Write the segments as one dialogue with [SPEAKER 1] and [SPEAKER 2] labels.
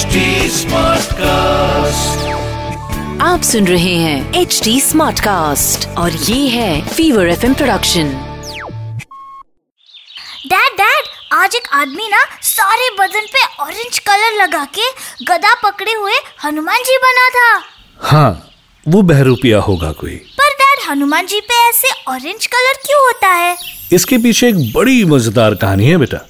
[SPEAKER 1] HD Smartcast.
[SPEAKER 2] आप सुन रहे हैं एच डी स्मार्ट कास्ट और ये है fever F production
[SPEAKER 3] dad dad आज एक आदमी ना सारे बदन पे ऑरेंज कलर लगा के गदा पकड़े हुए हनुमान जी बना था।
[SPEAKER 4] हाँ वो बहरूपिया होगा कोई।
[SPEAKER 3] पर डैड हनुमान जी पे ऐसे ऑरेंज कलर क्यों होता है?
[SPEAKER 4] इसके पीछे एक बड़ी मज़ेदार कहानी है बेटा।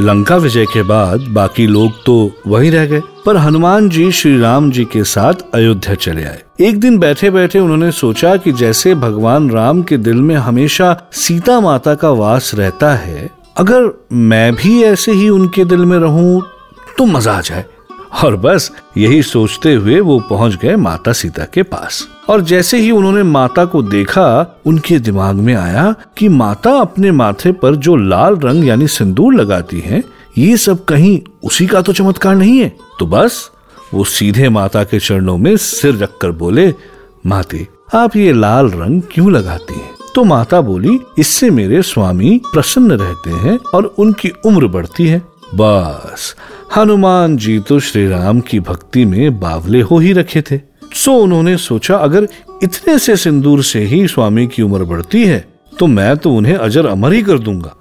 [SPEAKER 4] लंका विजय के बाद बाकी लोग तो वही रह गए। पर हनुमान जी श्री राम जी के साथ अयोध्या चले आए। एक दिन बैठे बैठे उन्होंने सोचा कि जैसे भगवान राम के दिल में हमेशा सीता माता का वास रहता है, अगर मैं भी ऐसे ही उनके दिल में रहूँ तो मज़ा आ जाए। और बस यही सोचते हुए वो पहुँच गए माता सीता के पास। और जैसे ही उन्होंने माता को देखा, उनके दिमाग में आया कि माता अपने माथे पर जो लाल रंग यानी सिंदूर लगाती हैं, ये सब कहीं उसी का तो चमत्कार नहीं है। तो बस वो सीधे माता के चरणों में सिर रखकर बोले, माते, आप ये लाल रंग क्यों लगाती हैं? तो माता बोली, इससे मेरे स्वामी प्रसन्न रहते हैं और उनकी उम्र बढ़ती है। बस हनुमान जी तो श्री राम की भक्ति में बावले हो ही रखे थे। सो उन्होंने सोचा, अगर इतने से सिंदूर से ही स्वामी की उम्र बढ़ती है तो मैं तो उन्हें अजर अमर ही कर दूँगा।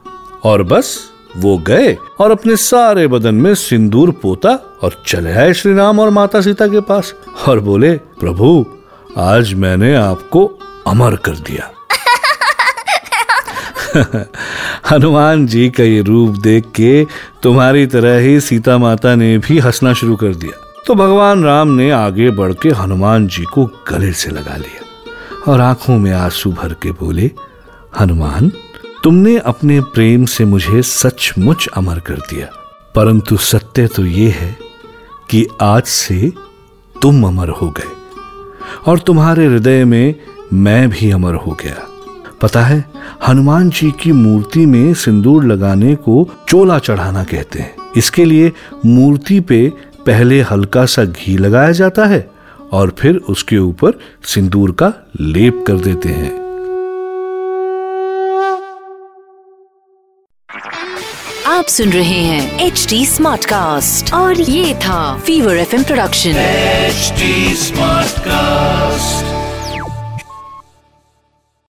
[SPEAKER 4] और बस, वो गए और अपने सारे बदन में सिंदूर पोता और चले आए श्री राम और माता सीता के पास और बोले, प्रभु, आज मैंने आपको अमर कर दिया। हनुमान जी का ये रूप देख के तुम्हारी तरह ही सीता माता ने भी हंसना शुरू कर दिया। तो भगवान राम ने आगे बढ़ के हनुमान जी को गले से लगा लिया और आँखों में आँसू भर के बोले, हनुमान, तुमने अपने प्रेम से मुझे सचमुच अमर कर दिया। परंतु सत्य तो ये है कि आज से तुम अमर हो गए और तुम्हारे हृदय में मैं भी अमर हो गया। पता है हनुमान जी की मूर्ति में सिंदूर लगाने को चोला चढ़ाना कहते हैं। इसके लिए मूर्ति पे पहले हल्का सा घी लगाया जाता है और फिर उसके ऊपर सिंदूर का लेप कर देते हैं।
[SPEAKER 2] आप सुन रहे हैं एच डी स्मार्ट कास्ट और ये था fever F production
[SPEAKER 1] H smart Smartcast.